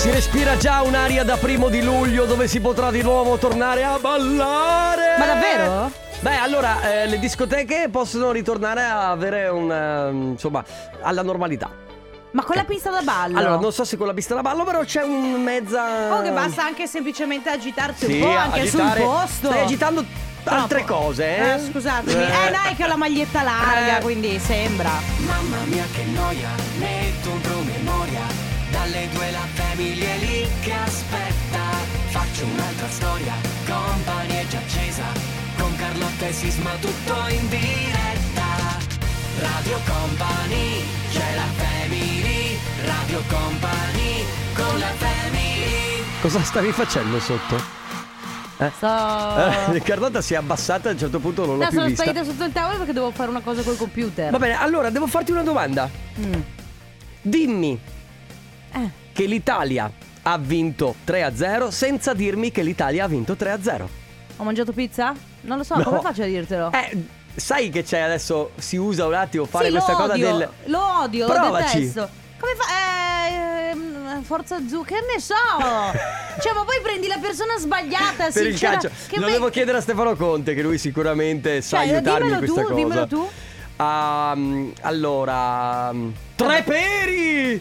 si respira già un'aria da primo di luglio dove si potrà di nuovo tornare a ballare. Ma davvero? Beh, allora, eh, le discoteche possono ritornare a avere un. eh, insomma, alla normalità. Ma con la pista da ballo? Allora, non so se con la pista da ballo, però c'è un mezza. Oh, che basta anche semplicemente agitarsi Sì, un po' anche agitare- sul posto. Stai agitando altre Troppo. cose, eh? Eh, scusatemi. Eh, dai, che ho la maglietta larga, Eh. quindi sembra. Mamma mia che noia, metto famiglia è lì che aspetta Faccio un'altra storia, compagnia è già accesa Con Carlotta e Sisma tutto in diretta Radio Company, c'è la family Radio Company, con la family Cosa stavi facendo sotto? Sto... Eh, Carlotta si è abbassata a un certo punto, non l'ho No, più sono vista. sparita sotto il tavolo perché devo fare una cosa col computer. Va bene, allora devo farti una domanda. Mm. Dimmi Eh. Che l'Italia ha vinto 3-0 senza dirmi che l'Italia ha vinto 3-0. Ho mangiato pizza? Non lo so, No. come faccio a dirtelo? Eh, sai che c'è adesso, si usa un attimo fare sì, questa cosa odio, del... Lo odio, Provaci. lo detesto. Come fa? Eh, ehm, Forza Azzurra, che ne so? cioè, ma poi prendi la persona sbagliata, Per il calcio. che Lo me- devo chiedere a Stefano Conte, che lui sicuramente sa Cioè, aiutarmi in questa tu, cosa. dimmelo tu. Ehm, allora, mm, tre peri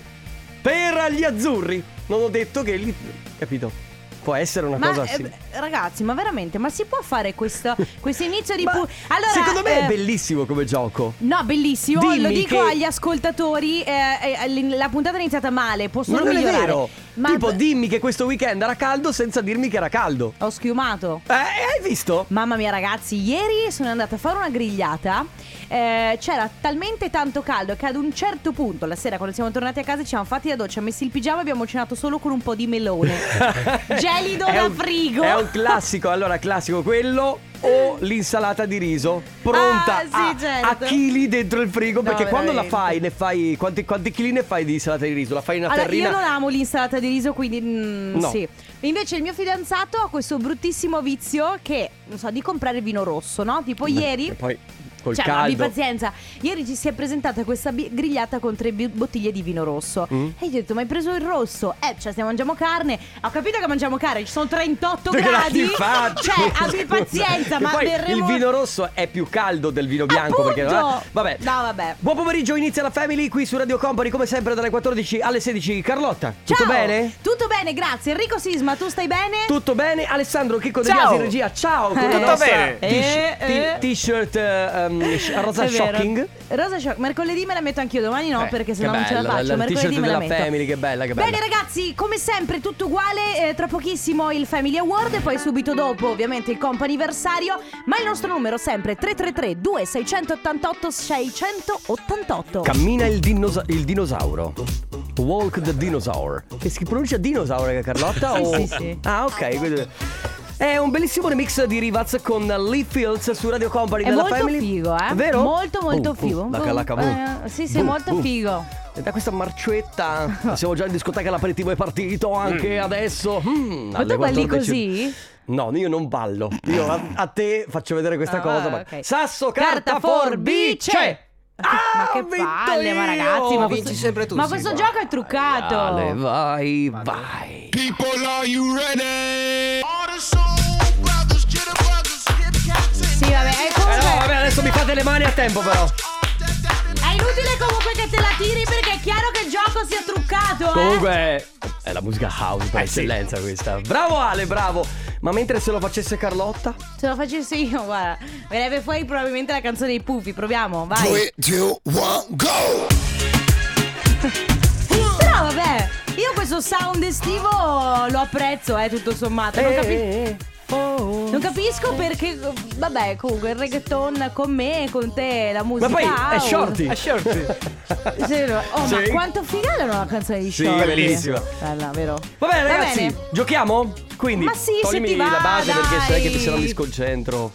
per gli azzurri. Non ho detto che li... Capito? Può essere una Ma cosa eh, sì. ragazzi, ma veramente, ma si può fare questo, questo inizio di pu- Allora, secondo me eh, è bellissimo come gioco. No, bellissimo. Dimmi Lo dico che- agli ascoltatori. eh, eh, la puntata è iniziata male. Solo Ma migliorare. vero. Ma Tipo, dimmi che questo weekend era caldo senza dirmi che era caldo. ho schiumato. Eh, hai visto? Mamma mia, ragazzi, ieri sono andata a fare una grigliata. eh, c'era talmente tanto caldo che ad un certo punto, la sera, quando siamo tornati a casa, ci siamo fatti la doccia, messi il pigiama e abbiamo cenato solo con un po' di melone. Gelido È da un- frigo. È un classico. Allora, classico quello o l'insalata di riso pronta Ah, sì, a, certo. a chili dentro il frigo. No, perché quando la veramente. fai, ne fai. Quanti, quanti chili ne fai di insalata di riso? La fai in una Allora, terrina? io non amo l'insalata di riso, quindi mm, No. sì. Invece il mio fidanzato ha questo bruttissimo vizio che, non so, di comprare vino rosso, no? Tipo ieri E poi col Cioè, ma abbi caldo. pazienza. Ieri ci si è presentata questa bi- grigliata con tre bi- bottiglie di vino rosso. Mm. E io ho detto, ma hai preso il rosso? Eh, cioè, stiamo mangiamo carne. Ho capito che mangiamo carne, ci sono 38 Due gradi. infatti. Cioè, abbi pazienza, ma berremo... il vino rosso è più caldo del vino bianco. Perché Appunto! Vabbè. No, vabbè. Buon pomeriggio, inizia la Family qui su Radio Company, come sempre dalle 14 alle 16. Carlotta, tutto Ciao! bene? Tutto bene, grazie. Enrico Sisma, tu stai bene? Tutto bene? Alessandro Chicco De Ciao! Biasi in regia, ciao! Con Eh. nostra bene. t- Eh, eh. t- t-shirt eh, um, sh- rosa shocking. Rosa Shock, mercoledì me la metto anch'io, domani no, Eh, perché sennò non ce la faccio. la mercoledì me la metto. Family, che bella, che bella. Bene ragazzi, come sempre tutto uguale, eh, tra pochissimo il Family Award e poi subito dopo ovviamente il comp anniversario, ma il nostro numero sempre 333 2688 688. Cammina il, dinosa- il dinosauro. Walk the dinosaur. Che si pronuncia dinosauro, Carlotta? Sì, o... sì, sì. Ah, ok. È un bellissimo remix di Rivaz con Lee Fields su Radio Company È della molto Family. figo, eh? Vero? Molto molto Boom, figo. boom, la Boom. Eh, sì, sì, Boom, molto boom. figo. E da questa marcietta siamo già in discoteca, l'aperitivo è partito anche adesso. Mm, Ma alle tu balli 14. così? No, io non ballo. Io a, a te faccio vedere questa Ah, cosa. ma- ok. Sasso, carta, Carta, forbice! forbice! Ma che, Ah, ma ho che vinto palle, ma io! ragazzi, ma Vinci questo, sempre tu, ma sì, questo guarda. gioco è truccato. Ale, vai, vai. People, are you ready? Sì, vabbè, e Eh comunque no, vabbè, adesso mi fate le mani a tempo però. è inutile comunque che te la tiri perché è chiaro che il gioco sia truccato, eh. Comunque è la musica house per Eh, sì. eccellenza questa. Bravo Ale, bravo. Ma mentre se lo facesse Carlotta? Se lo facessi io, guarda, verrebbe fuori probabilmente la canzone dei Pufi, proviamo, vai. Three, two, one, go! Questo sound estivo lo apprezzo, eh, tutto sommato. Non, capi- eh, oh. non capisco perché, vabbè, comunque il reggaeton con me, con te, la musica Ma poi è house. shorty. A shorty. Sì, no. Oh, ma Sì. quanto figa era la canzone di Sì, Shorty. bellissima. Bella, vero? Va bene ragazzi, bene. giochiamo? Quindi Ma sì, se toglimi ti va, la base perché sai che dai. se no mi sconcentro.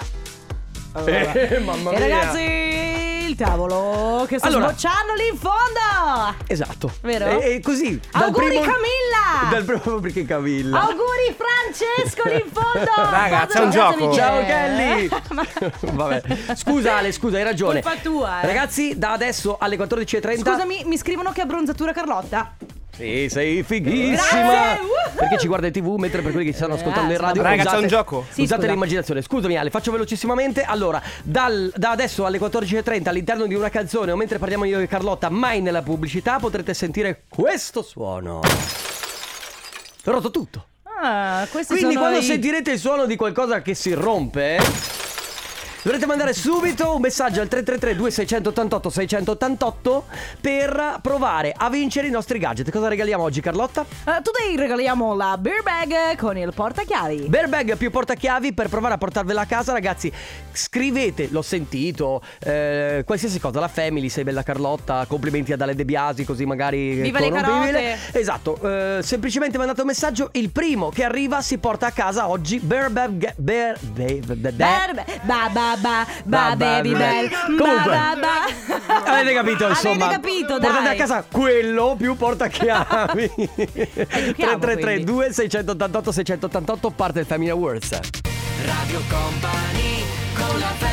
Allora. Eh, mamma E mia. ragazzi, il tavolo che sta Allora. sbocciando lì in fondo. Esatto. Vero? E, e così. Auguri primo- Camilla! Dal primo perché Camilla. Auguri Francesco lì in fondo. Raga, Quando c'è un gioco. Ciao? Kelly! Ma- Vabbè. Scusa Ale, scusa, hai ragione. Colpa tua, eh. Ragazzi, da adesso alle 14.30 Scusami, mi scrivono che abbronzatura Carlotta. Sì, sei fighissima. Grazie. Perché ci guarda in tv mentre per quelli che ci stanno ascoltando in radio. Raga, c'è usate- un gioco. Sì, usate scusa. l'immaginazione. Scusami Ale, faccio velocissimamente. Allora, dal- da adesso alle 14.30 all'interno di una canzone o mentre parliamo io e Carlotta, mai nella pubblicità, potrete sentire questo suono. Rotto tutto. Ah, questi Quindi sono quando i- sentirete il suono di qualcosa che si rompe Dovrete mandare subito un messaggio al 333 2688 688 per provare a vincere i nostri gadget. Cosa regaliamo oggi Carlotta? Eh, today regaliamo la beer bag con il portachiavi. Bear bag più portachiavi per provare a portarvela a casa ragazzi Scrivete, l'ho sentito, eh, qualsiasi cosa, la family, sei bella Carlotta, complimenti ad Ale De Biasi così magari Viva le carote. Esatto, eh, semplicemente mandate un messaggio, il primo che arriva si porta a casa oggi Bear bag... Bear... Beer ba ba ba ba Ba, ba, baby ba. bell. Comunque. Ba, ba, ba. Avete capito insomma Avete capito, Portate dai. a casa quello più portachiavi giochiamo, 333 quindi. 2688 688 parte il Family Awards Radio Company con la family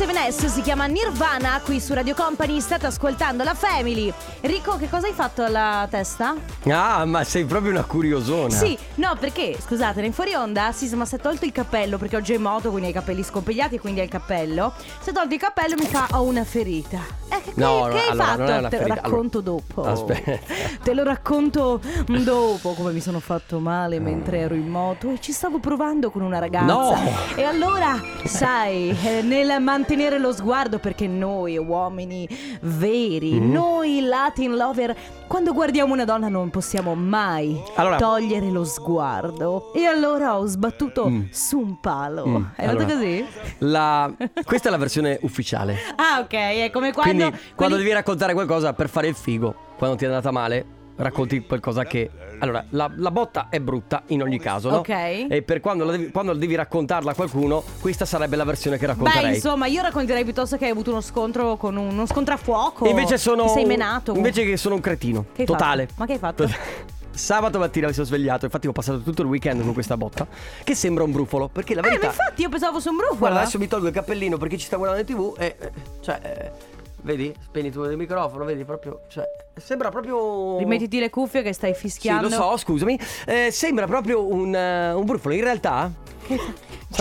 7S si chiama Nirvana qui su Radio Company, state ascoltando la Family. Rico, che cosa hai fatto alla testa? Ah, ma sei proprio una curiosona. Sì, no, perché, scusate, in fuori onda Sisma si è tolto il cappello perché oggi è moto, quindi ha i capelli scompigliati, quindi ha il cappello. Si è tolto il cappello e mi fa ho una ferita. Eh, che, no, che, no, che allora, hai fatto? Te lo racconto allora, dopo. Aspetta. Te lo racconto dopo come mi sono fatto male mentre ero in moto e ci stavo provando con una ragazza. No! E allora, sai, eh, nel mantra mantenere lo sguardo, perché noi uomini veri, Mhm. noi Latin lover, quando guardiamo una donna non possiamo mai Allora- togliere lo sguardo. E allora ho sbattuto Mm. su un palo. Mm, È allora, andato così? la- Questa è la versione ufficiale Ah, ok, è come quando. Quindi quando devi raccontare qualcosa per fare il figo Quando ti è andata male Racconti qualcosa che Allora la, la botta è brutta in ogni caso no? Ok. E per quando la, devi, quando devi raccontarla a qualcuno Questa sarebbe la versione che Beh, racconterei insomma, io racconterei piuttosto che hai avuto uno scontro con un- uno scontro a fuoco. E invece sono Ti sei menato. Invece che sono un cretino Che Totale fatto? Ma che hai fatto? Sabato mattina mi sono svegliato Infatti ho passato tutto il weekend con questa botta Che sembra un brufolo Perché la Eh, ma verità infatti io pensavo fosse un brufolo. Guarda adesso mi tolgo il cappellino Perché ci sta guardando in tv E eh, cioè eh, Vedi? Spegni tu il microfono Vedi proprio Cioè sembra proprio Rimettiti le cuffie che stai Sì fischiando. lo so scusami Eh, Sembra proprio un, eh, un brufolo In realtà Ce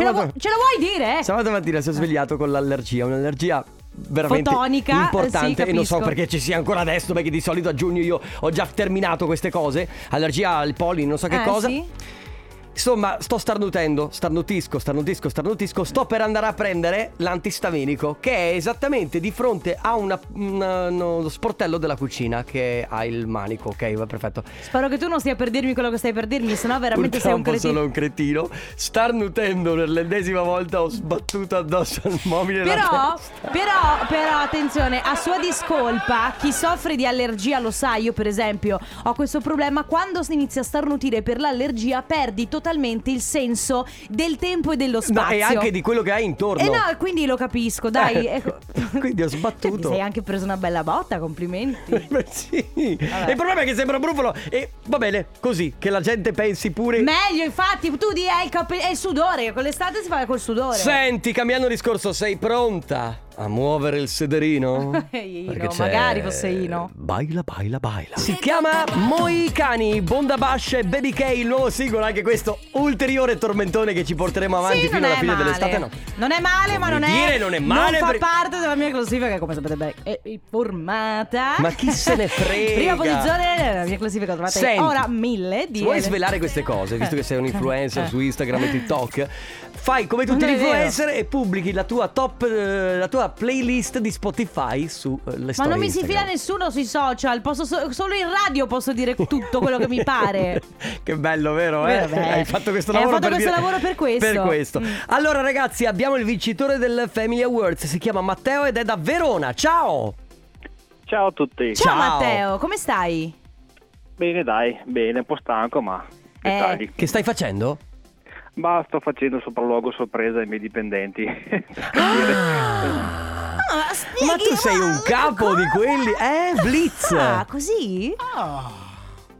la, Sabato- vu- ce la vuoi dire? Sabato mattina sono svegliato con l'allergia, un'allergia veramente Fotonica, importante eh sì, e non so perché ci sia ancora adesso perché di solito a giugno io ho già terminato queste cose, allergia al polline, non so che Eh, cosa. sì? Insomma, sto starnutendo, starnutisco, starnutisco, starnutisco, sto per andare a prendere l'antistaminico che è esattamente di fronte a una, una- uno sportello della cucina che ha il manico, ok, va perfetto. Spero che tu non stia per dirmi quello che stai per dirmi, sennò veramente sei un Purtroppo cretino. sono un cretino. Starnutendo per l'ennesima volta ho sbattuto addosso al mobile Però, però, però, attenzione, a sua discolpa, chi soffre di allergia lo sa, io per esempio ho questo problema, quando si inizia a starnutire per l'allergia perdi totalmente il senso del tempo e dello No, spazio. e anche di quello che hai intorno. Eh no, quindi lo capisco, dai. Eh, ecco. quindi ho Cioè, sbattuto. ti sei anche preso una bella botta, complimenti. Beh, sì. Vabbè. Il problema è che sembra brufolo e va bene, così, che la gente pensi pure... Meglio, infatti, tu di è il, cape- è il sudore, con l'estate si fa col sudore. Senti, cambiando discorso, sei pronta a muovere il sederino? Ino, magari fosse Ino. Baila, baila, baila. Si chiama Moicani, Bonda Bash e Baby K, il nuovo singolo, anche questo ulteriore tormentone che ci porteremo avanti Sì, fino alla è fine male. dell'estate. No. Non è male, ma Vuol non è. dire, non è male Non fa per- parte della mia classifica, che come sapete bene è informata. Ma chi se ne frega? Prima posizione della mia classifica trovate Senti, ora mille di. Vuoi svelare queste cose, visto che sei un influencer Eh. su Instagram e TikTok, fai come tutti Non gli è vero. influencer e pubblichi la tua top, eh, la tua playlist di Spotify sulle Ma storie non mi si Instagram. fila nessuno sui social, posso so- solo in radio posso dire tutto quello che mi pare. che bello, vero? Eh? Vabbè. Hai fatto questo Eh, lavoro fatto per questo dire- lavoro per questo. Per questo. Mm. Allora, ragazzi, abbiamo il vincitore del Family Awards. Si chiama Matteo ed è da Verona. Ciao! Ciao a tutti. Ciao, Ciao. Matteo, come stai? Bene, dai, bene, un po' stanco, ma Eh. Che stai facendo? Ma sto facendo sopralluogo sorpresa ai miei dipendenti. Ah, Ma tu sei un capo di quelli. Eh, Blitz! Ah, così?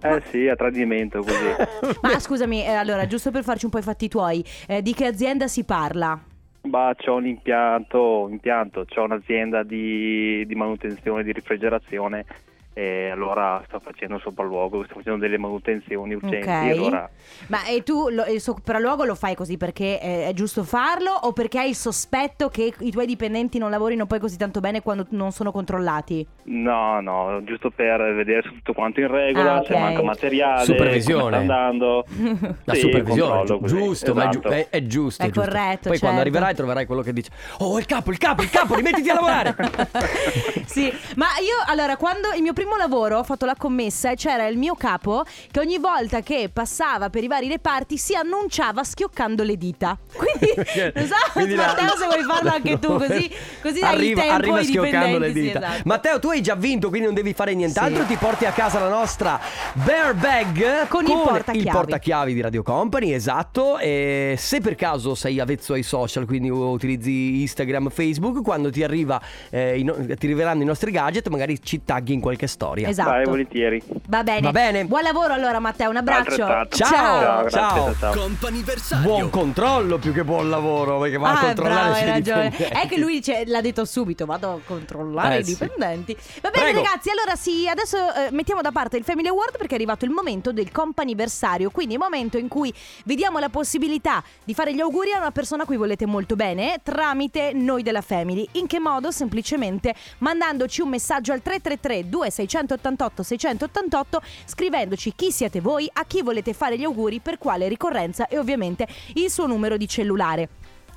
eh sì, a tradimento così. Ma scusami, eh, allora, giusto per farci un po' i fatti tuoi, eh, di che azienda si parla? Bah, c'ho un impianto, impianto c'ho un'azienda di, di manutenzione di refrigerazione e allora sto facendo un sopralluogo, sto facendo delle manutenzioni urgenti. Ok. Allora, Ma e tu lo- il sopralluogo lo fai così perché eh, è giusto farlo o perché hai il sospetto che i tuoi dipendenti non lavorino poi così tanto bene quando non sono controllati? no, no, giusto per vedere se tutto quanto in regola, Ah, ok. se manca materiale, Supervisione. come sta andando. La Sì, supervisione, così, giusto, ma è, giu- esatto. è- è giusto. È giusto. corretto, Poi certo. quando arriverai troverai quello che dice: Oh, il capo, il capo, il capo, rimettiti a lavorare. sì, ma io allora quando il mio primo lavoro ho fatto la commessa e c'era il mio capo che ogni volta che passava per i vari reparti si annunciava schioccando le dita. Quindi non so, Quindi la- Matteo se vuoi farlo anche tu così, così dai arriva, tempo arriva schioccando le dipendenti, sì, dita. esatto. Matteo, tu hai già vinto, quindi non devi fare nient'altro. Sì. Ti porti a casa la nostra bear bag Con il portachiavi. il portachiavi di Radio Company, esatto. E se per caso sei avvezzo ai social, quindi utilizzi Instagram, Facebook, quando ti arriva eh, i no- ti arriveranno i nostri gadget, magari ci tagghi in qualche storia. Esatto. Vai, volentieri. Va bene. Va bene. Buon lavoro allora Matteo, un abbraccio. Ciao. Ciao, grazie, Ciao. ciao. Comp'anniversario. Buon controllo più che buon lavoro, perché va a Ah, controllare bravo, hai ragione. dipendenti. È che lui cioè, l'ha detto subito, vado a controllare Eh, i sì. dipendenti. Va bene Prego. ragazzi, allora sì, adesso eh, mettiamo da parte il Family Award perché è arrivato il momento del comp'anniversario, quindi il momento in cui vi diamo la possibilità di fare gli auguri a una persona a cui volete molto bene tramite noi della Family. In che modo? Semplicemente mandandoci un messaggio al 333 2688 688 scrivendoci chi siete voi, a chi volete fare gli auguri, per quale ricorrenza e ovviamente il suo numero di cellulare.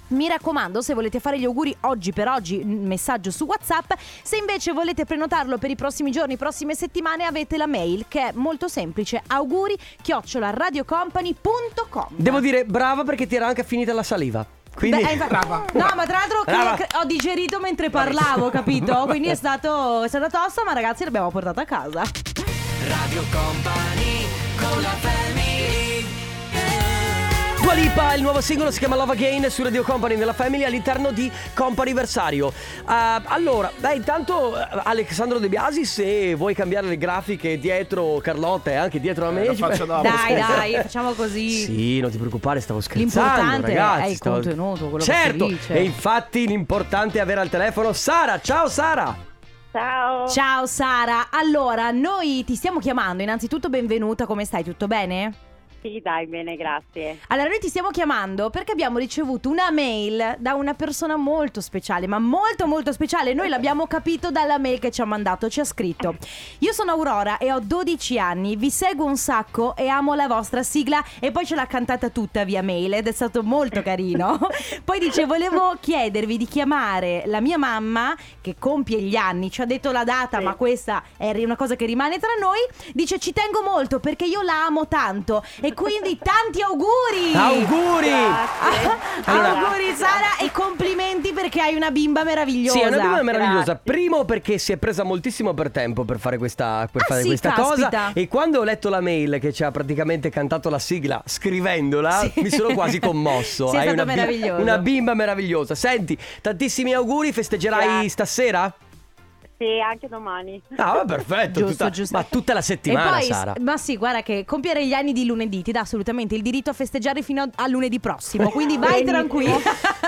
Mi raccomando, se volete fare gli auguri oggi per oggi, messaggio su WhatsApp. Se invece volete prenotarlo per i prossimi giorni, prossime settimane, avete la mail che è molto semplice: auguri radiocompany.com. Devo dire brava perché ti era anche finita la saliva. Quindi Beh, eh, infa- No, ma tra l'altro Brava. cre- ho digerito mentre parlavo, capito? Quindi è stato è stata tosta, ma ragazzi l'abbiamo portata a casa. Radio Company con la family Dua Lipa, il nuovo singolo si chiama Love Again su Radio Company nella Family all'interno di Companiversario. Uh, allora, beh, intanto eh, Alessandro De Biasi, se vuoi cambiare le grafiche dietro Carlotta e anche dietro a me, lo ci faccio dopo. Dai, dai, facciamo così. Sì, non ti preoccupare, stavo scherzando. L'importante ragazzi, è il stavo- contenuto, quello che si certo, dice. E infatti l'importante è avere al telefono Sara. Ciao Sara! Ciao. Ciao Sara, allora noi ti stiamo chiamando, innanzitutto benvenuta, come stai? Tutto bene? Sì, dai, bene, grazie. Allora noi ti stiamo chiamando perché abbiamo ricevuto una mail da una persona molto speciale, ma molto molto speciale, noi l'abbiamo capito dalla mail che ci ha mandato, ci ha scritto Io sono Aurora e ho 12 anni, vi seguo un sacco e amo la vostra sigla e poi ce l'ha cantata tutta via mail ed è stato molto carino Poi dice volevo chiedervi di chiamare la mia mamma che compie gli anni, ci ha detto la data Sì. ma questa è una cosa che rimane tra noi, dice ci tengo molto perché io la amo tanto e quindi tanti auguri! Auguri! Allora- auguri Sara e complimenti perché hai una bimba meravigliosa. Sì, è una bimba meravigliosa. Primo perché si è presa moltissimo per tempo per fare questa, per Ah, fare sì, questa caspita. cosa. E quando ho letto la mail che ci ha praticamente cantato la sigla scrivendola, mi sono quasi commosso. Sì, è Hai stato una, bi- meraviglioso. una bimba meravigliosa. Senti, tantissimi auguri, festeggerai Grazie. stasera? Sì, anche domani. Ah, perfetto. Giusto, tutta- giusto. Ma tutta la settimana, e poi, Sara. ma sì, guarda che compiere gli anni di lunedì ti dà assolutamente il diritto a festeggiare fino a, lunedì prossimo. Quindi vai tranquillo.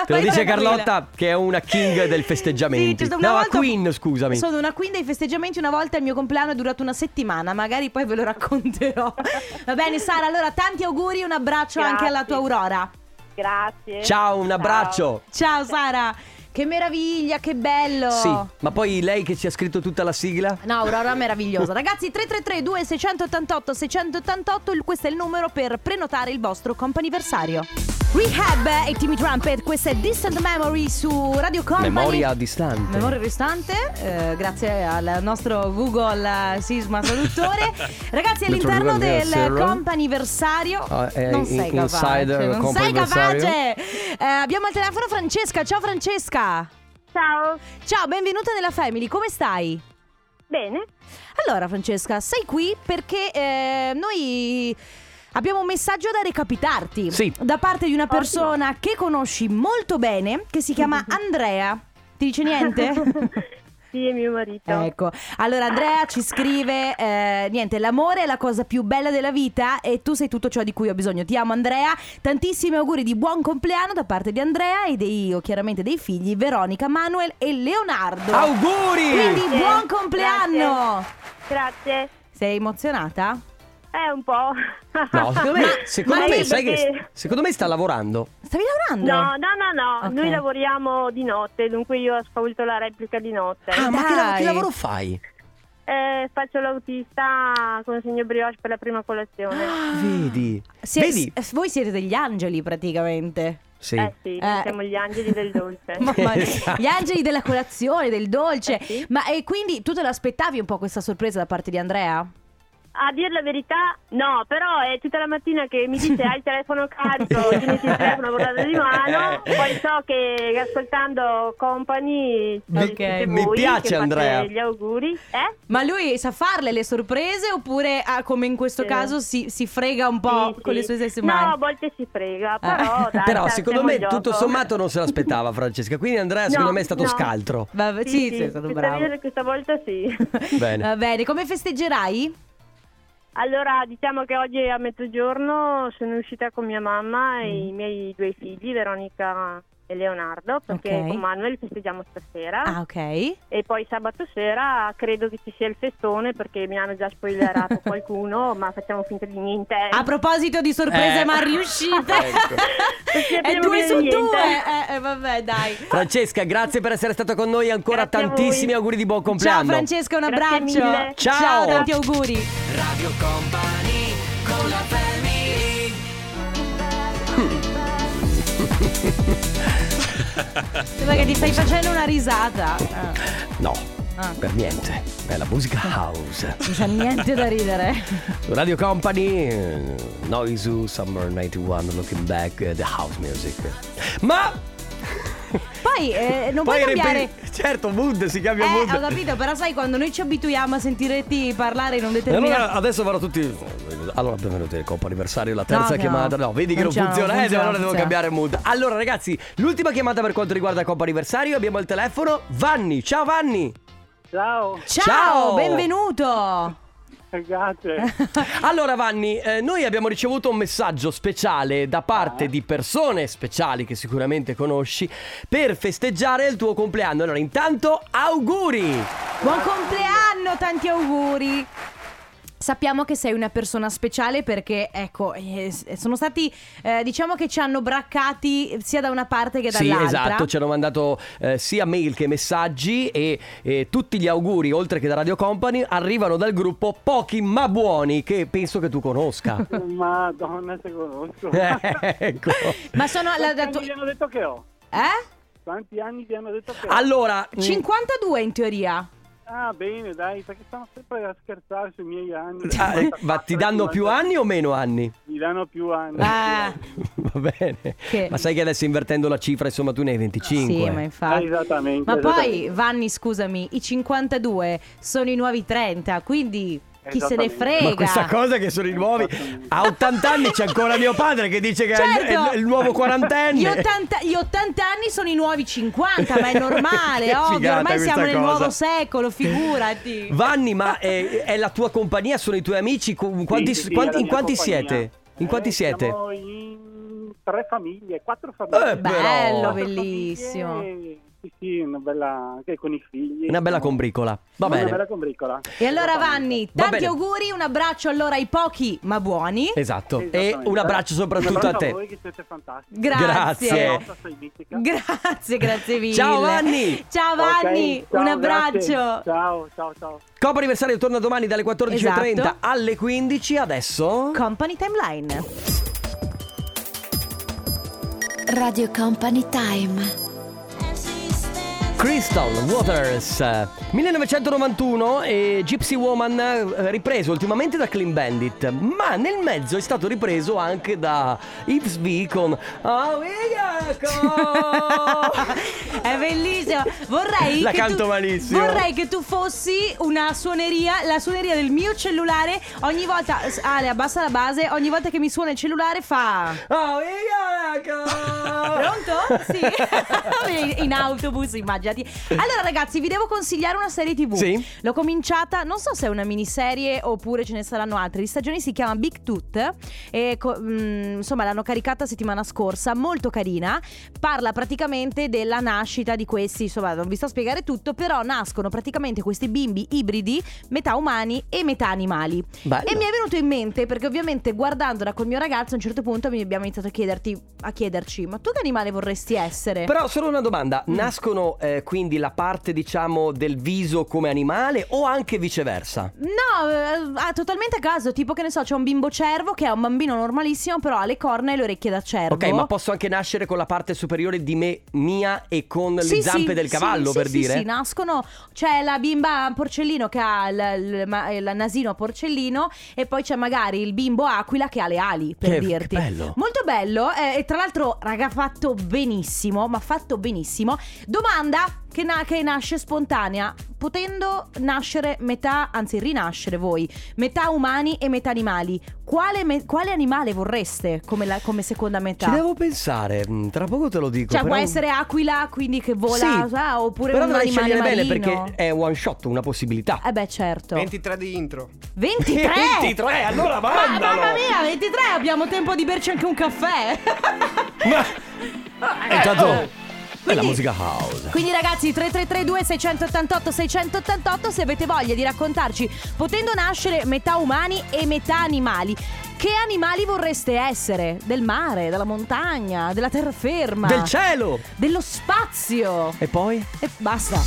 Te lo dice. Carlotta che è una king del Sì, festeggiamento. una no, volta- la queen, scusami. Sono una queen dei festeggiamenti. Una volta il mio compleanno è durato una settimana. Magari poi ve lo racconterò. Va bene, Sara. Allora, tanti auguri e un abbraccio Grazie. anche alla tua Aurora. Grazie. Ciao, un abbraccio. Ciao, Sara. Che meraviglia, che bello. Sì, ma poi lei che ci ha scritto tutta la sigla? No, Aurora meravigliosa. Ragazzi, 333 2688 688, il- questo è il numero per prenotare il vostro comp'anniversario. Rehab e Timmy Trumpet, questa è Distant Memory su Radio Company. Memoria distante. Memoria distante, eh, grazie al nostro Google Sisma traduttore. Ragazzi, all'interno del comp'anniversario è non sei capace, non sei capace. Eh, abbiamo al telefono Francesca. Ciao Francesca. Ciao. Ciao, benvenuta nella Family. Come stai? Bene. Allora, Francesca, sei qui perché eh, noi abbiamo un messaggio da recapitarti. Sì. Da parte di una persona che conosci molto bene, che si chiama Andrea. Ti dice niente? Sì, è mio marito. Ecco, allora Andrea ci scrive, eh, niente, l'amore è la cosa più bella della vita e tu sei tutto ciò di cui ho bisogno. Ti amo Andrea, tantissimi auguri di buon compleanno da parte di Andrea e dei, o chiaramente dei figli Veronica, Manuel e Leonardo. Auguri! Quindi Grazie, buon compleanno! Grazie. Sei emozionata? Eh, un po'. No, secondo me, secondo ma me, sì, sai perché- che secondo me sta lavorando. Stavi lavorando? No, no, no, no. Ok. Noi lavoriamo di notte, dunque io ascolto la replica di notte. Ah, ma che, la- dai. che lavoro fai? Eh, faccio l'autista, consegno brioche per la prima colazione. Vedi? Si- Vedi? s- voi siete degli angeli praticamente. Sì. Eh sì, Eh. siamo gli angeli del dolce. Mamma mia. Esatto. Gli angeli della colazione, del dolce. Eh sì. Ma e quindi tu te l'aspettavi un po' questa sorpresa da parte di Andrea? A dire la verità, no, però è tutta la mattina che mi dice hai il telefono carico, ti metti il telefono a portata di mano, poi so che ascoltando Company Mi- siete mi voi piace, Andrea. gli auguri, eh? Ma lui sa farle le sorprese oppure ah, come in questo Sì. caso si, si frega un po' Sì, con sì. le sue stesse No, mani? a volte si frega, Ah. però dai, Però dai, secondo me tutto sommato non se l'aspettava Francesca, quindi Andrea secondo No, me è stato no. scaltro. Vabbè, sì, sì, è stato questa bravo. questa volta sì. Bene. Va bene, come festeggerai? Allora, diciamo che oggi a mezzogiorno sono uscita con mia mamma e i miei due figli, Veronica e Leonardo, perché Ok. con Manuel festeggiamo stasera. Ah, ok. E poi sabato sera credo che ci sia il festone perché mi hanno già spoilerato qualcuno, ma facciamo finta di niente. A proposito di sorprese Eh. mal riuscite, Ecco. È abbiamo due su niente. due. Eh, eh, vabbè, dai. Francesca, grazie per essere stata con noi. Ancora Grazie tantissimi auguri di buon Ciao compleanno. Francesca, un Grazie abbraccio. mille. Ciao. tanti auguri. Radio Company con la family Sembra che ti stai facendo una risata. Ah, No, Ah. per niente. È la musica house. non c'è niente da ridere. Radio Company, eh, Noisu Summer 91, Looking Back, eh, The House Music. Ma Poi eh, non poi puoi cambiare. ripeto- certo, mood, si cambia Eh, mood. ho capito, però sai quando noi ci abituiamo a sentirti parlare in un E determinato allora adesso vanno tutti. Allora, benvenuti al Coppa Anniversario, la terza No, chiamata. no. Vedi che Non non, non funziona. Eh, funziona, allora devo funziona. cambiare mood. Allora, ragazzi, l'ultima chiamata per quanto riguarda Coppa Anniversario. Abbiamo il telefono. Vanni, ciao Vanni. Ciao, Ciao, Ciao. benvenuto. Grazie. Allora, Vanni, eh, noi abbiamo ricevuto un messaggio speciale da parte di persone speciali che sicuramente conosci per festeggiare il tuo compleanno. Allora, intanto, auguri! Buon compleanno, tanti auguri. Sappiamo che sei una persona speciale perché, ecco, eh, s- sono stati, eh, diciamo che ci hanno braccati sia da una parte che Sì, dall'altra. esatto, ci hanno mandato eh, sia mail che messaggi e, e tutti gli auguri, oltre che da Radio Company, arrivano dal gruppo Pochi ma buoni, che penso che tu conosca. Madonna, se conosco. ecco. Ma sono la, Quanti la anni tua- vi hanno detto che ho? Eh? Quanti anni vi hanno detto che ho? Allora, mm, 52 in teoria. Ah, bene, dai, perché stanno sempre a scherzare sui miei anni. ah, ma ti danno più anni o meno anni? Mi danno più anni. Ah, Va bene. Che- Ma sai che adesso invertendo la cifra, insomma, tu ne hai 25. sì, ma Ah, infatti. esattamente. Ma poi, esattamente. Vanni, scusami, i 52 sono i nuovi 30, quindi chi se ne frega. Ma questa cosa che sono i nuovi A 80 anni c'è ancora mio padre che dice che è il- Certo. è, il, nuovo quarantenne Gli 80, gli 80 anni sono i nuovi 50, ma è normale, ovvio. Ormai siamo questa nel cosa. nuovo secolo, figurati. Vanni ma è, è la tua compagnia? Sono i tuoi amici? Quanti, Sì, sì, quanti- in quanti compagnia. siete? In quanti Eh, siete? Siamo in tre famiglie, quattro famiglie. Eh, Bello, Quattro bellissimo. famiglie, Sì, sì, una bella... anche con i figli. Una bella combricola Va Una bene bella combricola. E allora. Vanni, Va tanti bene. auguri, un abbraccio allora ai pochi ma buoni. Esatto E un abbraccio soprattutto Un a abbraccio te voi che siete fantastici. Grazie. Mitica. Grazie, grazie mille. Ciao, Vanni. Ciao Vanni, Ok, ciao, un abbraccio. grazie. Ciao, ciao, ciao. Coppa anniversario torna domani dalle 14.30 Esatto. alle 15 Adesso Company Timeline. Radio Company Time. Crystal Waters 1991 e Gypsy Woman eh, ripreso ultimamente da Clean Bandit ma nel mezzo è stato ripreso anche da Yves V con Oh È bellissimo. Vorrei La canto tu, malissimo. Vorrei che tu fossi una suoneria, la suoneria del mio cellulare. Ogni volta Ale abbassa la base, ogni volta che mi suona il cellulare fa Oh we go Pronto? Sì. In autobus, immaginati. Allora, ragazzi, vi devo consigliare una serie TV. Sì. L'ho cominciata, non so se è una miniserie oppure ce ne saranno altre. Di stagioni si chiama Big Tooth. E co- mm, insomma, l'hanno caricata settimana scorsa, molto carina. Parla praticamente della nascita di questi. Insomma, non vi sto a spiegare tutto, però nascono praticamente questi bimbi ibridi, metà umani e metà animali. Bello. E mi è venuto in mente, perché ovviamente guardandola col mio ragazzo, a un certo punto mi abbiamo iniziato a chiederti, a chiederci, ma tu che animale vorresti essere? Però solo una domanda, Mm. nascono eh, quindi la parte diciamo del viso come animale o anche viceversa? No, eh, ah, totalmente a caso. Tipo, che ne so, c'è un bimbo cervo che è un bambino normalissimo, però ha le corna e le orecchie da cervo. Ok, ma posso anche nascere con la parte superiore di me, mia e con Sì, le zampe sì, del sì, cavallo sì, per sì, dire? Sì, nascono. C'è la bimba porcellino che ha il, il- ma- il nasino a porcellino, e poi c'è magari il bimbo aquila che ha le ali, per Che- dirti. che bello. Molto bello. eh, e tra l'altro, raga, fatto benissimo. Ma fatto benissimo. Domanda. Che, na- che nasce spontanea, potendo nascere metà, anzi rinascere voi, metà umani e metà animali. Quale, me- quale animale vorreste come, la- come seconda metà? Ci devo pensare, mm, tra poco te lo dico. Cioè, però- può essere aquila, quindi che vola, Sì, ah, oppure però un dovrei animale scegliere bene marino. perché è one shot, una possibilità. Eh beh, certo. 23 di intro. 23! 23, allora Ah, mandalo! mamma mia, 23, abbiamo tempo di berci anche un caffè. Ma... Intanto è la musica house. Quindi ragazzi 3332 688 688 se avete voglia di raccontarci potendo nascere metà umani e metà animali. Che animali vorreste essere? Del mare, della montagna, della terraferma, Del cielo! dello spazio. E poi? E basta.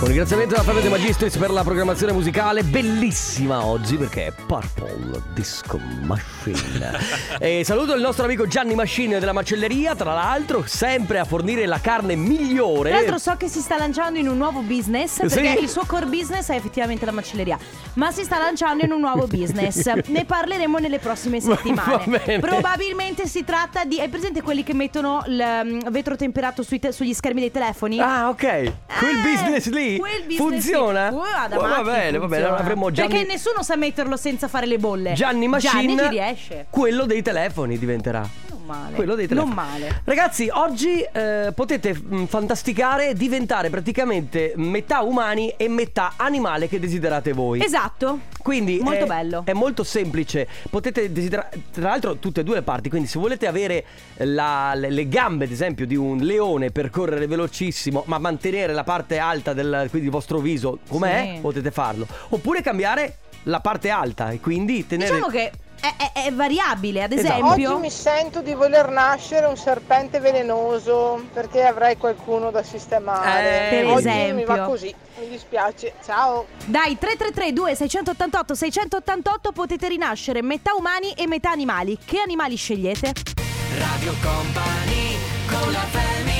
Un ringraziamento alla Family De Magistris per la programmazione musicale, bellissima oggi perché è Purple Disco Machine. e saluto il nostro amico Gianni Machine della macelleria, tra l'altro, sempre a fornire la carne migliore. Tra l'altro so che si sta lanciando in un nuovo business perché Sì. il suo core business è effettivamente la macelleria, ma si sta lanciando in un nuovo business. ne parleremo nelle prossime settimane. Va bene. Probabilmente si tratta di Hai presente quelli che mettono il mm, vetro temperato sui te- sugli schermi dei telefoni? Ah, ok. Quel Eh, business lì business funziona? lì. Uh, Oh, va bene, va bene. funziona. Allora avremo Gianni Perché nessuno sa metterlo senza fare le bolle. Gianni Machine. Gianni ci riesce. Quello dei telefoni diventerà. Male. Quello dei telefoni. Non male. Ragazzi, oggi eh, potete mh, fantasticare e diventare praticamente metà umani e metà animale che desiderate voi. Esatto. Quindi Molto è, bello. È molto semplice. Potete desiderare, tra l'altro, tutte e due le parti. Quindi, se volete avere la- le, le gambe, ad esempio, di un leone per correre velocissimo, ma mantenere la parte alta del, quindi il vostro viso com'è, Sì. potete farlo. Oppure cambiare la parte alta e quindi tenere. Diciamo che è, è- è variabile, ad Esatto. esempio. Oggi mi sento di voler nascere un serpente velenoso perché avrei qualcuno da sistemare. Eh, Per Oggi mi esempio. va così, mi dispiace. Ciao. Dai 333 2688 688 potete rinascere metà umani e metà animali. Che animali scegliete? Radio Company con la family Vice,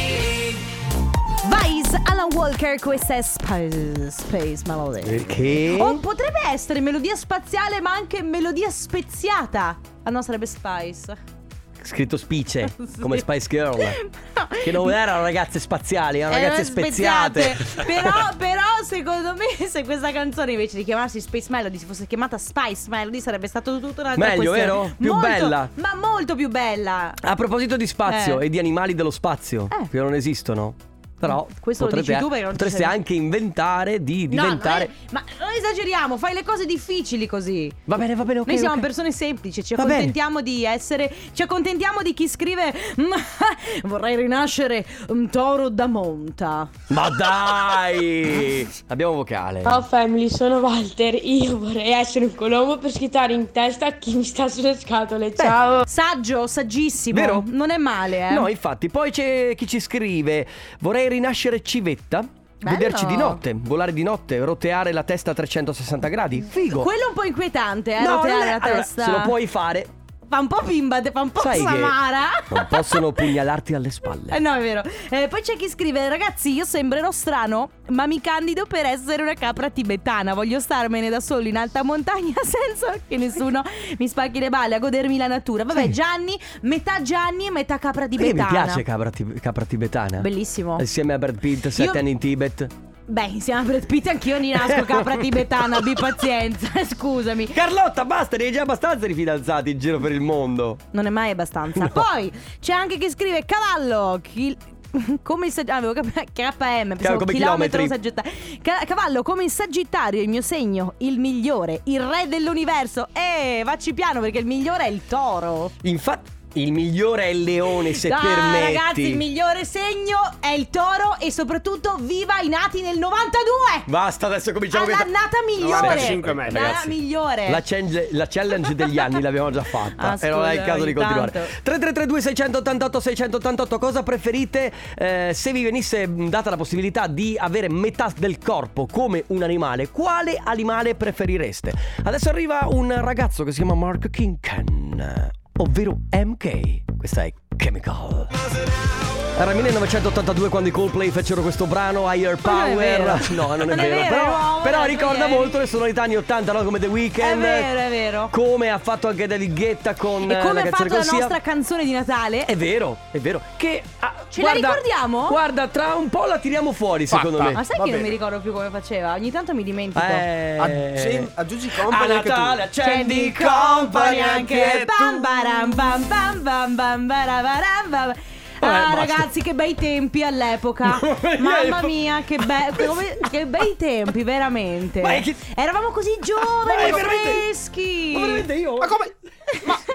Alan Walker, questa è Space, Space Melody. Che? O potrebbe essere melodia spaziale ma anche melodia speziata. Ah no, sarebbe Spice. Scritto spice, Sì. come Spice Girl. No. Che non erano ragazze spaziali, erano ragazze Erano speziate. però, però, secondo me, se questa canzone invece di chiamarsi Space Melody si fosse chiamata Spice Melody, sarebbe stato tutto un'altra Meglio, questione. vero? Più Molto- bella. Ma molto più bella. A proposito di spazio Eh. e di animali dello spazio, Eh. che non esistono. Però Questo lo potrete- dici tu perché non ci potreste sei. anche inventare di No, diventare. non è- ma non esageriamo, fai le cose difficili così. Va bene, va bene, ok. Noi siamo ok. persone semplici, ci Va bene. accontentiamo di essere. Ci accontentiamo di chi scrive. "Ma vorrei rinascere un toro da monta. Ma dai! Abbiamo vocale. Ciao family, sono Walter. Io vorrei essere un colombo per schittare in testa a chi mi sta sulle scatole. Ciao. Saggio, saggissimo. Vero? Non è male, eh. No, infatti, poi c'è chi ci scrive: Vorrei rinascere civetta. Bello. Vederci di notte, volare di notte, roteare la testa a 360 gradi. Figo. Quello è un po' inquietante, eh, No, roteare è- la allora, testa. se lo puoi fare, Fa un po' bimba, fa un po' sai samara. non possono pugnalarti alle spalle. Eh no, è vero. Eh, poi c'è chi scrive: Ragazzi, io sembrerò strano, ma mi candido per essere una capra tibetana. Voglio starmene da solo in alta montagna senza che nessuno mi spacchi le balle a godermi la natura. Vabbè, Sì. Gianni, metà Gianni e metà capra Perché tibetana. mi piace capra, tib- capra tibetana. Bellissimo. Insieme a Brad Pitt, sette Io- anni in Tibet. Beh, insieme a Brad Pitt anch'io ne nasco capra tibetana, abbi pazienza, scusami. Carlotta, basta, ne hai già abbastanza di fidanzati in giro per il mondo. Non è mai abbastanza. No. Poi c'è anche chi scrive cavallo. Chi... Come il sagittario, avevo cap- KM, pensavo come chilometro sagittario. Ca- cavallo, come il sagittario, il mio segno, il migliore, il re dell'universo. Eh, vacci piano perché il migliore è il toro. Infatti, il migliore è il leone, se Dai, permetti. ragazzi, il migliore segno è il toro e soprattutto viva i nati nel 92! Basta, adesso cominciamo All'annata migliore! 95 me, L'annata ragazzi. migliore! La challenge, la challenge degli anni l'abbiamo già fatta. Ah, e non è il scusa, caso di continuare. tanto. 3332 688 688 Cosa preferite eh, se vi venisse mh, data la possibilità di avere metà del corpo come un animale? Quale animale preferireste? Adesso arriva un ragazzo che si chiama Mark Kincan, ovvero MK. Questa è Chemical. Era 1982 quando i Coldplay fecero questo brano Higher non è Power. vero. No, non è Non è vero. vero, però, è nuovo, però ricorda ieri. molto le sonorità anni 80, no? Come The È Weeknd. vero, è vero. Come ha fatto anche David Guetta con E eh, come la ha fatto la Sia. nostra canzone di Natale? È vero, è vero. Che ah, Ce la guarda- ricordiamo? Guarda, tra un po' la tiriamo fuori, Fatta. secondo me. Ma sai Va che non bene. mi ricordo più come faceva? Ogni tanto mi dimentico. Eh, Aggi- aggiungi a company anche tu. Natale accendi company anche tu. Bam baram bam bam bam bam barabaram bam. Vabbè, Ah basta. ragazzi che bei tempi all'epoca Mamma mia che, be- come- che bei tempi veramente Ma è che- Eravamo così Ma giovani è veramente- freschi Ma veramente io? Ma come?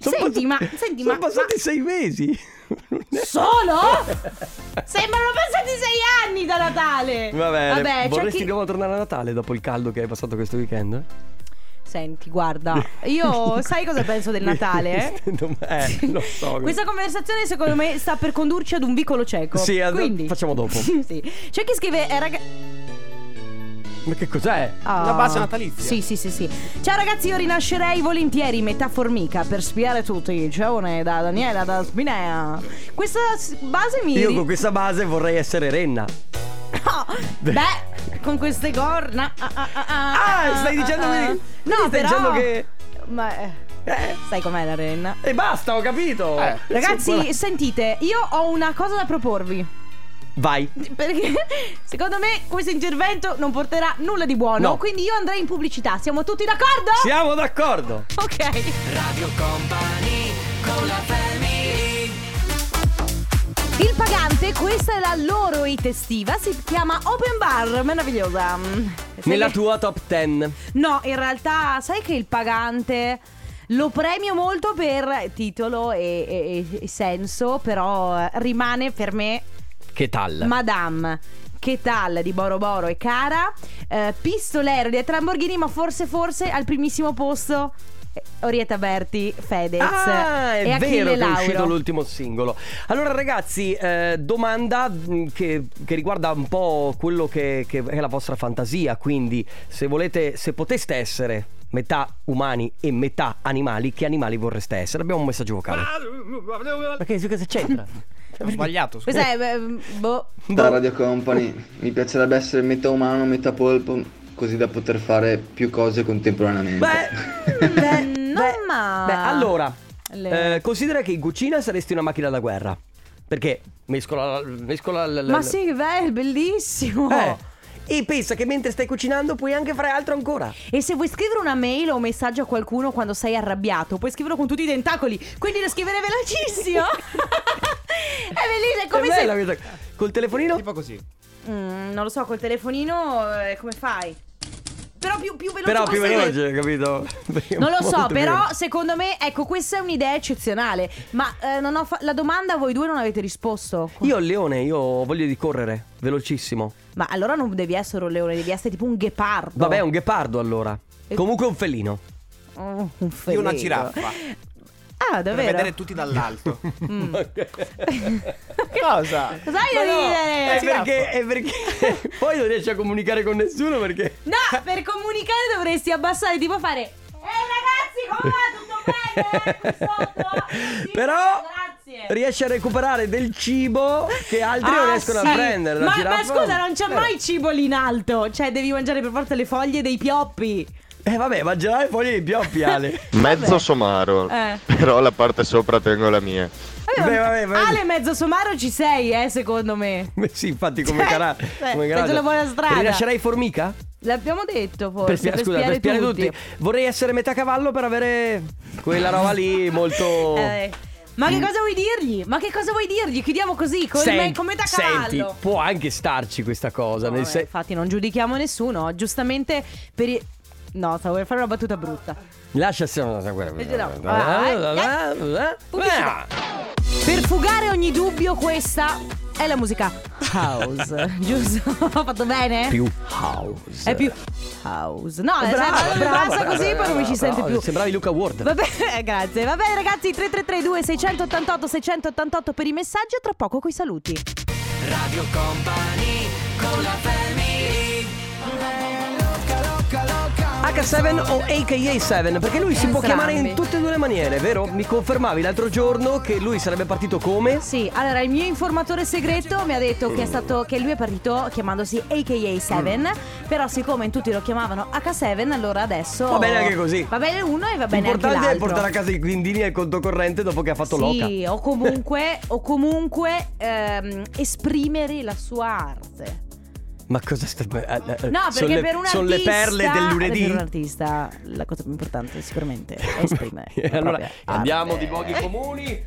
Sono Senti ma Senti ma, Sono passati sei mesi. ma Solo? Sembrano passati sei anni da Natale Va bene. Vabbè c'è Vorresti chi- di nuovo tornare a Natale dopo il caldo che hai passato questo weekend? Senti guarda Io sai cosa penso del Natale eh? eh, lo so. Questa conversazione secondo me sta per condurci ad un vicolo cieco. Sì, ad- Quindi facciamo dopo. sì. C'è chi scrive eh, raga- Ma che cos'è? Ah. Una base natalizia. Sì, sì, sì, sì. Ciao ragazzi, io rinascerei volentieri metà formica per spiare tutti. Ciaone da Daniela da Spinea. Questa s- base mi Io con questa base vorrei essere renna. No, Beh, con queste corna. Ah, ah, ah, ah, Ah, stai dicendo ah, ah. quindi No, stai però dicendo che- Ma eh, Eh, sai com'è la renna? e basta, ho capito. Eh. Ragazzi, Insomma, sentite, io ho una cosa da proporvi. vai. Perché secondo me questo intervento non porterà nulla di buono. No. Quindi io andrei in pubblicità. Siamo tutti d'accordo? Siamo d'accordo. Ok. Radio Company con la family Il pagante, questa è la loro hit estiva. Si chiama Open Bar. Meravigliosa. Mm. Nella tua top 10. No, in realtà, sai che il pagante. Lo premio molto per titolo e, e- e senso, però eh, rimane per me Che tal? Madame che tal di Boro Boro e Cara eh, Pistolero di Lamborghini ma forse forse al primissimo posto Orietta Berti Fedez Ah, è e Achille vero che è uscito Lauro l'ultimo singolo. Allora, ragazzi, eh, domanda mh, che, che riguarda un po' quello che, che è la vostra fantasia. Quindi, se volete, se poteste essere metà umani e metà animali, che animali vorreste essere? Abbiamo un messaggio vocale. Ma che cosa c'entra? Ho sbagliato. scusa. Cos'è? Eh, Boh Da Radio Company mi piacerebbe essere metà umano, metà polpo, così da poter fare più cose contemporaneamente. Beh, beh, non ma Beh, allora, Le- eh, considera che in cucina saresti una macchina da guerra. Perché mescola, mescola l- l- Ma l- sì, che bello, bellissimo Eh. E pensa che mentre stai cucinando puoi anche fare altro ancora. E se vuoi scrivere una mail o un messaggio a qualcuno quando sei arrabbiato, puoi scriverlo con tutti i tentacoli, quindi lo scrivere velocissimo. è bellissimo, è come è se Col telefonino? Tipo così. Mm, non lo so, col telefonino eh, come fai? Però più, più veloce Però più veloce, capito? Perché Non lo so, però veloce. secondo me, ecco, questa è un'idea eccezionale. Ma eh, non ho fa- la domanda voi due non avete risposto. Io il leone, io ho voglia di correre, velocissimo. Ma allora non devi essere un leone, devi essere tipo un ghepardo. Vabbè, un ghepardo allora. E- Comunque un felino. Oh, un Io felino. una giraffa. Ah, Per davvero? vedere tutti dall'alto. Mm. Cosa? Cos'hai Ma da no, ridere? è perché, è perché poi non riesci a comunicare con nessuno perché... No, per comunicare dovresti abbassare, tipo fare. Ehi ragazzi, come va? Tutto bene? Qui sotto? Sì, Però riesci a recuperare del cibo che altri non Ah, riescono sì. a prendere. Ma, ma scusa, non c'è Eh. mai cibo lì in alto. Cioè, devi mangiare per forza le foglie dei pioppi. Eh vabbè, mangerai foglie di pioppi, Ale. Mezzo somaro, Eh. però la parte sopra tengo la mia. Vabbè, vabbè, vabbè. Ale mezzo somaro ci sei, eh, secondo me. Beh, sì, infatti come Cioè, cara- eh, come carattere. sulla buona strada. Rilascerai formica? L'abbiamo detto forse. Per, spia- scusa, per spiare tutti. Vorrei essere metà cavallo per avere quella roba lì molto... Eh, ma Mm. che cosa vuoi dirgli? Ma che cosa vuoi dirgli? Chiudiamo così, con, Senti- me, con metà cavallo. Senti, può anche starci questa cosa. nel Vabbè, sen- infatti non giudichiamo nessuno, giustamente per i... No, stavo per fare una battuta brutta. Lascia stare una Eh, no. Ah, eh, Pubblicità. Per fugare ogni dubbio questa è la musica house, giusto? Ho fatto bene? Più house. È più house. No, Brava, se brava, passa così poi non mi ci sente più. Sembravi Luca Ward. Va bene, grazie. Va bene ragazzi, 3332 688 688 per i messaggi e tra poco coi saluti. Radio Company con la family H7 o AKA7 perché lui si può Entrambi. chiamare in tutte e due le maniere, vero? Mi confermavi l'altro giorno che lui sarebbe partito come? Sì, allora il mio informatore segreto mi ha detto che, è stato, che lui è partito chiamandosi AKA7, Mm. però siccome in tutti lo chiamavano H7, allora adesso... Va bene anche così. Va bene uno e va bene anche L'importante è l'altro. portare a casa i quindini e il conto corrente dopo che ha fatto l'oca. Sì, o comunque, o comunque ehm, esprimere la sua arte. Ma cosa sta... eh, eh, No, sono perché le, per un sono le artista- perle del lunedì? Per un artista la cosa più importante sicuramente è esprimere. Allora andiamo arte. di luoghi comuni.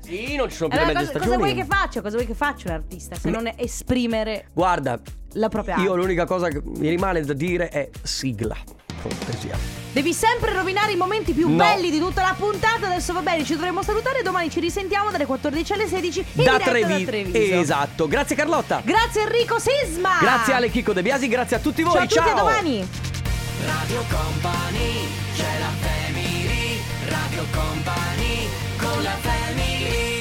Sì, non ci sono più Allora, le mezze cosa, cosa vuoi che faccia? Cosa vuoi che faccia un artista se non esprimere Guarda, la propria io arte? l'unica cosa che mi rimane da dire è sigla. Cortesia. Devi sempre rovinare i momenti più No. belli di tutta la puntata. Adesso va bene, ci dovremo salutare. Domani ci risentiamo dalle 14 alle 16 in Da diretta Trevi- da Treviso. Esatto. Grazie Carlotta. Grazie Enrico Sisma. Grazie Ale Chicco De Biasi, grazie a tutti voi. Ciao a tutti, a domani. Radio Company c'è la family Radio Company con la family